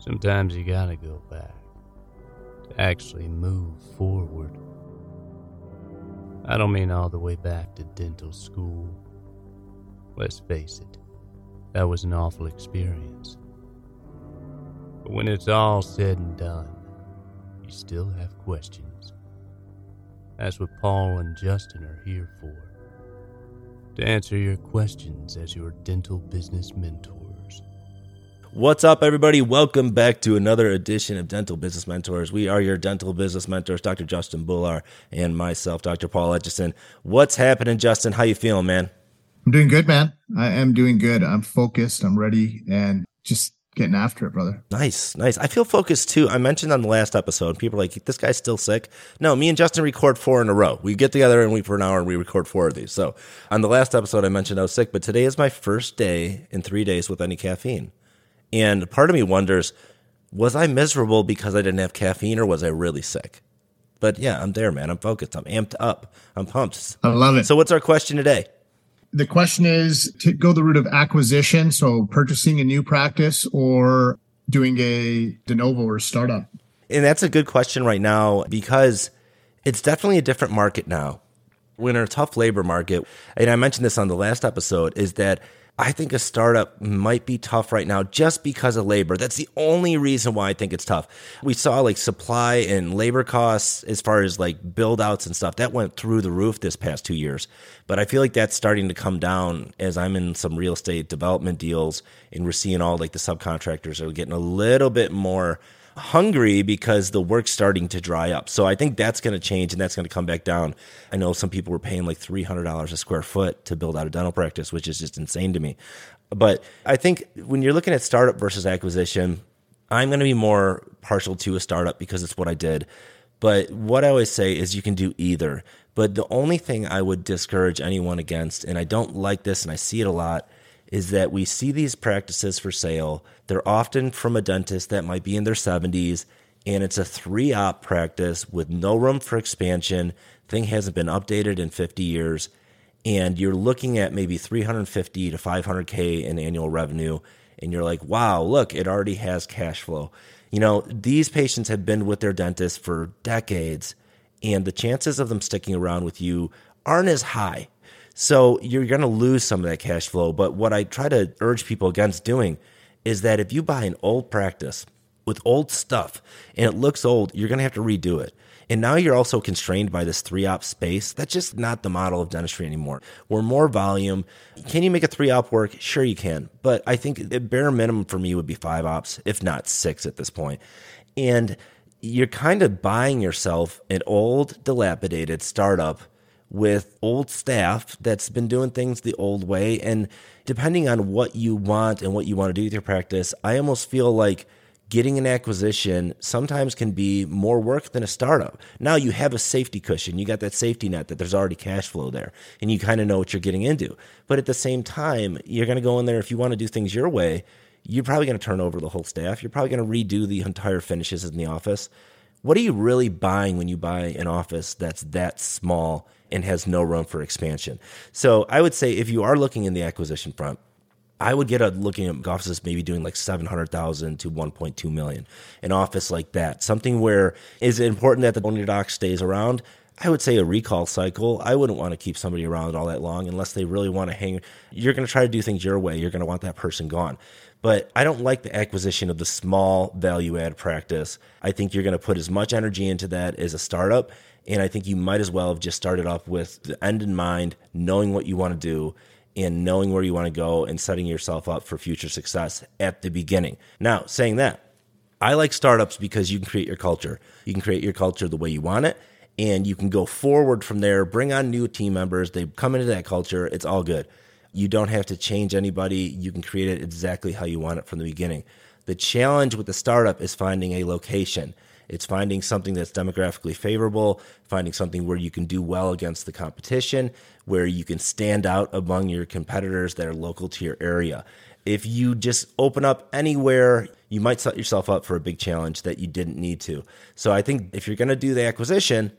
Sometimes you gotta go back to actually move forward. I don't mean all the way back to dental school. Let's face it, that was an awful experience. But when it's all said and done, you still have questions. That's what Paul and Justin are here for. To answer your questions as your dental business mentors. What's up, everybody? Welcome back to another edition of Dental Business Mentors. We are your dental business mentors, Dr. Justin Bhullar and myself, Dr. Paul Etchison. What's happening, Justin? How you feeling, man? I'm doing good, man. I am doing good. I'm focused. I'm ready, and just getting after it, brother. Nice, nice. I feel focused too. I mentioned on the last episode, people are like, this guy's still sick. No, me and Justin record four in a row. We get together and we for an hour and we record four of these. So on the last episode, I mentioned I was sick, but today is my first day in three days with any caffeine. And part of me wonders, was I miserable because I didn't have caffeine or was I really sick? But yeah, I'm there, man. I'm focused. I'm amped up. I'm pumped. I love it. So what's our question today? the question is to go the route of acquisition, so purchasing a new practice or doing a de novo or startup. And that's a good question right now because it's definitely a different market now. We're in a tough labor market. And I mentioned this on the last episode is that I think a startup might be tough right now just because of labor. That's the only reason why I think it's tough. We saw like supply and labor costs as far as like build outs and stuff that went through the roof this past two years. But I feel like that's starting to come down as I'm in some real estate development deals and we're seeing all like the subcontractors are getting a little bit more hungry because the work's starting to dry up. So I think that's going to change and that's going to come back down. I know some people were paying like $300 a square foot to build out a dental practice, which is just insane to me. But I think when you're looking at startup versus acquisition, I'm going to be more partial to a startup because it's what I did. But what I always say is you can do either. But the only thing I would discourage anyone against, and I don't like this and I see it a lot, is that we see these practices for sale. They're often from a dentist that might be in their 70s, and it's a three op practice with no room for expansion. Thing hasn't been updated in 50 years, and you're looking at maybe 350 to 500k in annual revenue, and you're like, wow, look, it already has cash flow. You know, these patients have been with their dentist for decades, and the chances of them sticking around with you aren't as high so you're going to lose some of that cash flow. But what I try to urge people against doing is that if you buy an old practice with old stuff and it looks old, you're going to have to redo it. And now you're also constrained by this three op space. That's just not the model of dentistry anymore. We're more volume. Can you make a three op work? Sure, you can. But I think the bare minimum for me would be five ops, if not six at this point. And you're kind of buying yourself an old, dilapidated startup with old staff that's been doing things the old way. And depending on what you want and what you want to do with your practice, I almost feel like getting an acquisition sometimes can be more work than a startup. Now you have a safety cushion. You got that safety net that there's already cash flow there and you kind of know what you're getting into. But at the same time, you're going to go in there if you want to do things your way, you're probably going to turn over the whole staff. You're probably going to redo the entire finishes in the office. What are you really buying when you buy an office that's that small and has no room for expansion. So I would say if you are looking in the acquisition front, I would get a looking at offices maybe doing like 700,000 to 1.2 million. An office like that, something where is it important that the owner doc stays around? I would say a recall cycle. I wouldn't want to keep somebody around all that long unless they really want to hang. You're going to try to do things your way. You're going to want that person gone. But I don't like the acquisition of the small value add practice. I think you're going to put as much energy into that as a startup and I think you might as well have just started off with the end in mind, knowing what you want to do and knowing where you want to go and setting yourself up for future success at the beginning. Now, saying that, I like startups because you can create your culture. You can create your culture the way you want it and you can go forward from there, bring on new team members, they come into that culture, it's all good. You don't have to change anybody. You can create it exactly how you want it from the beginning. The challenge with the startup is finding a location. It's finding something that's demographically favorable, finding something where you can do well against the competition, where you can stand out among your competitors that are local to your area. If you just open up anywhere, you might set yourself up for a big challenge that you didn't need to. So I think if you're going to do the acquisition,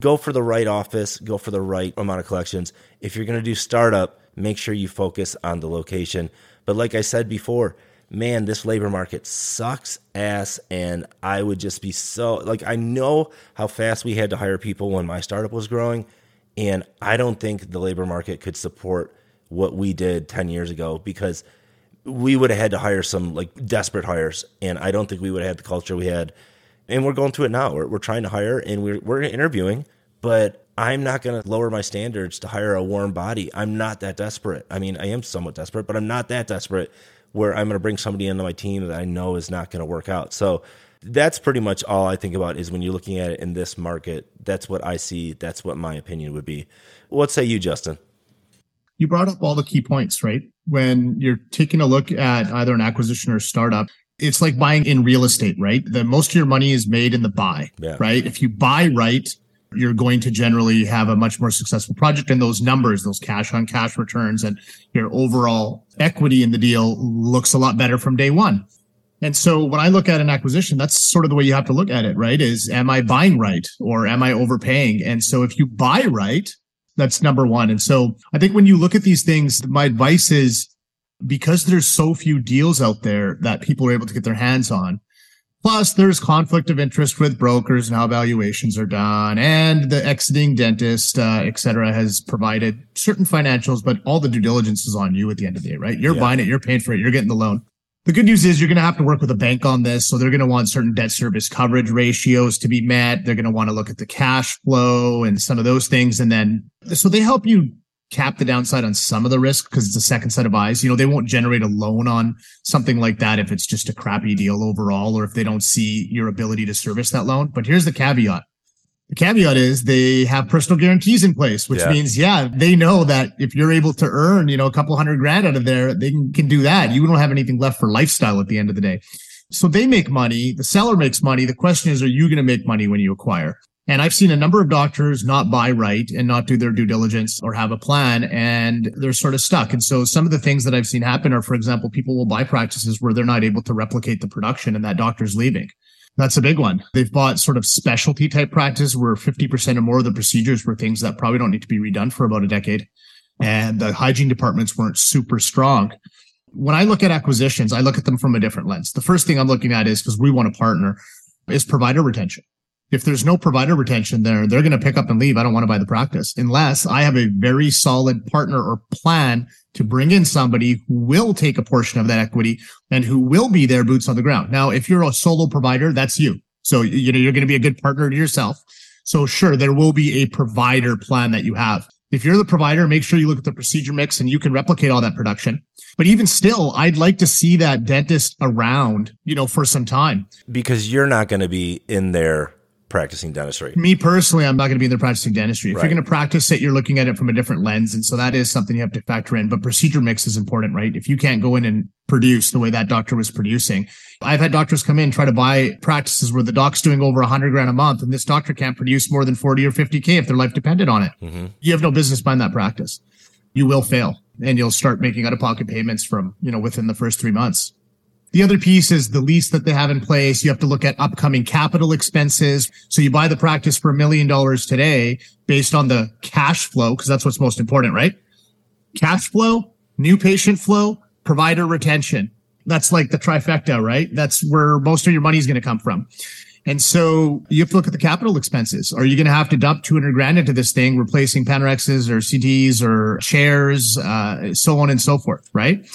go for the right office, go for the right amount of collections. If you're going to do startup, make sure you focus on the location. But like I said before, man, this labor market sucks ass. And I would just be so like, I know how fast we had to hire people when my startup was growing. And I don't think the labor market could support what we did 10 years ago because we would have had to hire some like desperate hires. And I don't think we would have had the culture we had. And we're going through it now. We're, we're trying to hire and we're, we're interviewing, but I'm not going to lower my standards to hire a warm body. I'm not that desperate. I mean, I am somewhat desperate, but I'm not that desperate where I'm going to bring somebody into my team that I know is not going to work out. So that's pretty much all I think about is when you're looking at it in this market, that's what I see. That's what my opinion would be. What say you, Justin? You brought up all the key points, right? When you're taking a look at either an acquisition or startup, it's like buying in real estate, right? The most of your money is made in the buy, yeah. right? If you buy right, you're going to generally have a much more successful project and those numbers, those cash on cash returns and your overall equity in the deal looks a lot better from day one. And so when I look at an acquisition, that's sort of the way you have to look at it, right? Is am I buying right or am I overpaying? And so if you buy right, that's number one. And so I think when you look at these things, my advice is because there's so few deals out there that people are able to get their hands on, Plus, there's conflict of interest with brokers and how valuations are done. And the exiting dentist, uh, et cetera, has provided certain financials, but all the due diligence is on you at the end of the day, right? You're yeah. buying it, you're paying for it, you're getting the loan. The good news is you're going to have to work with a bank on this. So they're going to want certain debt service coverage ratios to be met. They're going to want to look at the cash flow and some of those things. And then, so they help you cap the downside on some of the risk because it's a second set of eyes. You know, they won't generate a loan on something like that if it's just a crappy deal overall or if they don't see your ability to service that loan. But here's the caveat. The caveat is they have personal guarantees in place, which yeah. means, yeah, they know that if you're able to earn, you know, a couple hundred grand out of there, they can, can do that. You don't have anything left for lifestyle at the end of the day. So they make money. The seller makes money. The question is, are you going to make money when you acquire? And I've seen a number of doctors not buy right and not do their due diligence or have a plan and they're sort of stuck. And so some of the things that I've seen happen are, for example, people will buy practices where they're not able to replicate the production and that doctor's leaving. That's a big one. They've bought sort of specialty type practice where 50% or more of the procedures were things that probably don't need to be redone for about a decade. And the hygiene departments weren't super strong. When I look at acquisitions, I look at them from a different lens. The first thing I'm looking at is because we want a partner is provider retention if there's no provider retention there, they're going to pick up and leave. I don't want to buy the practice unless I have a very solid partner or plan to bring in somebody who will take a portion of that equity and who will be their boots on the ground. Now, if you're a solo provider, that's you. So, you know, you're going to be a good partner to yourself. So sure, there will be a provider plan that you have. If you're the provider, make sure you look at the procedure mix and you can replicate all that production. But even still, I'd like to see that dentist around, you know, for some time. Because you're not going to be in there practicing dentistry. Me personally, I'm not going to be in there practicing dentistry. If right. you're going to practice it, you're looking at it from a different lens. And so that is something you have to factor in. But procedure mix is important, right? If you can't go in and produce the way that doctor was producing. I've had doctors come in, try to buy practices where the doc's doing over a hundred grand a month and this doctor can't produce more than 40 or 50K if their life depended on it. Mm-hmm. You have no business buying that practice. You will fail and you'll start making out of pocket payments from, you know, within the first three months. The other piece is the lease that they have in place. You have to look at upcoming capital expenses. So you buy the practice for a million dollars today based on the cash flow, because that's what's most important, right? Cash flow, new patient flow, provider retention. That's like the trifecta, right? That's where most of your money is going to come from. And so you have to look at the capital expenses. Are you going to have to dump 200 grand into this thing, replacing Panorexes or CTs or chairs, uh, so on and so forth, right?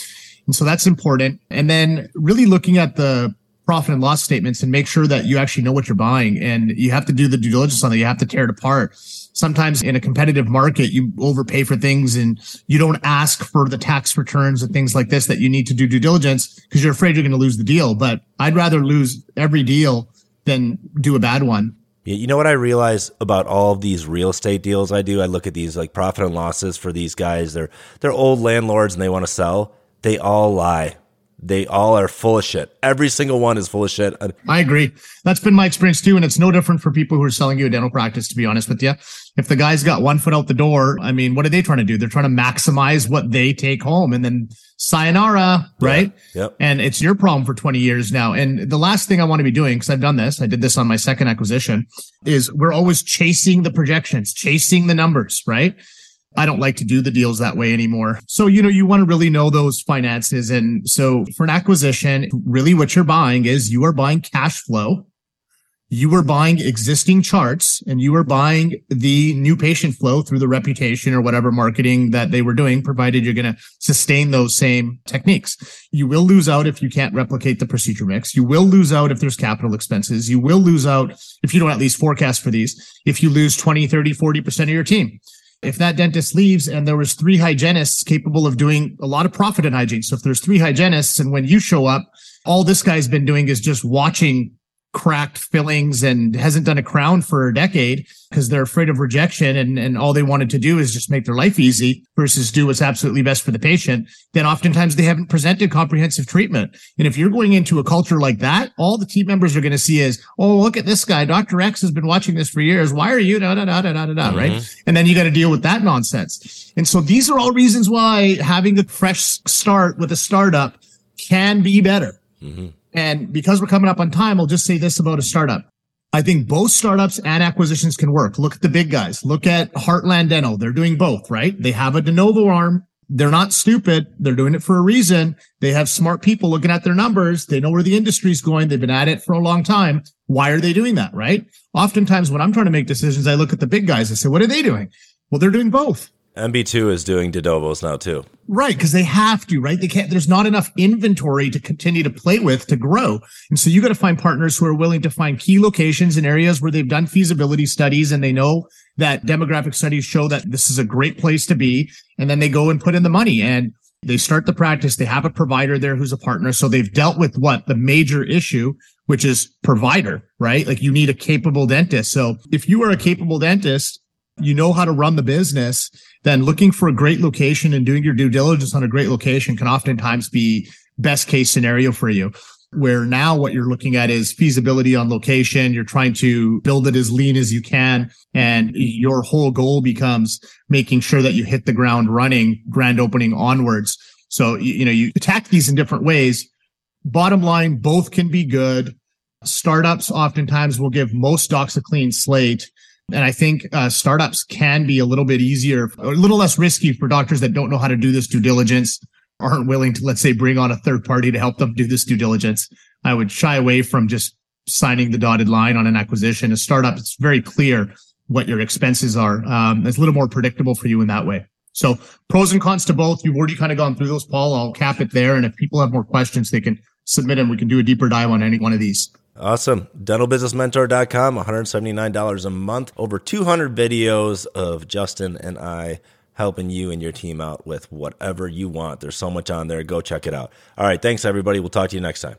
And so that's important. And then really looking at the profit and loss statements and make sure that you actually know what you're buying. And you have to do the due diligence on it. You have to tear it apart. Sometimes in a competitive market, you overpay for things and you don't ask for the tax returns and things like this that you need to do due diligence because you're afraid you're going to lose the deal. But I'd rather lose every deal than do a bad one. You know what I realize about all of these real estate deals I do? I look at these like profit and losses for these guys. They're they're old landlords and they want to sell they all lie. They all are full of shit. Every single one is full of shit. I agree. That's been my experience too. And it's no different for people who are selling you a dental practice, to be honest with you. If the guy's got one foot out the door, I mean, what are they trying to do? They're trying to maximize what they take home and then sayonara, right? Yeah. Yep. And it's your problem for 20 years now. And the last thing I want to be doing, because I've done this, I did this on my second acquisition, is we're always chasing the projections, chasing the numbers, right? I don't like to do the deals that way anymore. So, you know, you want to really know those finances. And so for an acquisition, really what you're buying is you are buying cash flow you are buying existing charts and you are buying the new patient flow through the reputation or whatever marketing that they were doing, provided you're going to sustain those same techniques. You will lose out if you can't replicate the procedure mix. You will lose out if there's capital expenses. You will lose out if you don't at least forecast for these, if you lose 20, 30, 40% of your team. If that dentist leaves and there was three hygienists capable of doing a lot of profit in hygiene. So if there's three hygienists and when you show up, all this guy's been doing is just watching cracked fillings and hasn't done a crown for a decade because they're afraid of rejection and, and all they wanted to do is just make their life easy versus do what's absolutely best for the patient, then oftentimes they haven't presented comprehensive treatment. And if you're going into a culture like that, all the team members are going to see is, oh, look at this guy. Dr. X has been watching this for years. Why are you da da da da da da, mm-hmm. right? And then you got to deal with that nonsense. And so these are all reasons why having a fresh start with a startup can be better. Mm-hmm. And because we're coming up on time, I'll just say this about a startup. I think both startups and acquisitions can work. Look at the big guys. Look at Heartland Dental. They're doing both, right? They have a de novo arm. They're not stupid. They're doing it for a reason. They have smart people looking at their numbers. They know where the industry's going. They've been at it for a long time. Why are they doing that? Right. Oftentimes when I'm trying to make decisions, I look at the big guys. I say, what are they doing? Well, they're doing both. MB2 is doing de novos now too. Right, because they have to, right? They can't, there's not enough inventory to continue to play with to grow. And so you got to find partners who are willing to find key locations in areas where they've done feasibility studies and they know that demographic studies show that this is a great place to be. And then they go and put in the money and they start the practice. They have a provider there who's a partner. So they've dealt with what the major issue, which is provider, right? Like you need a capable dentist. So if you are a capable dentist, you know how to run the business then looking for a great location and doing your due diligence on a great location can oftentimes be best case scenario for you. Where now what you're looking at is feasibility on location. You're trying to build it as lean as you can. And your whole goal becomes making sure that you hit the ground running grand opening onwards. So, you know, you attack these in different ways. Bottom line, both can be good. Startups oftentimes will give most docs a clean slate and I think uh, startups can be a little bit easier, a little less risky for doctors that don't know how to do this due diligence, aren't willing to, let's say, bring on a third party to help them do this due diligence. I would shy away from just signing the dotted line on an acquisition. A startup, it's very clear what your expenses are. Um, it's a little more predictable for you in that way. So pros and cons to both. You've already kind of gone through those, Paul. I'll cap it there. And if people have more questions, they can submit them. We can do a deeper dive on any one of these. Awesome. DentalBusinessMentor.com, $179 a month. Over 200 videos of Justin and I helping you and your team out with whatever you want. There's so much on there. Go check it out. All right. Thanks, everybody. We'll talk to you next time.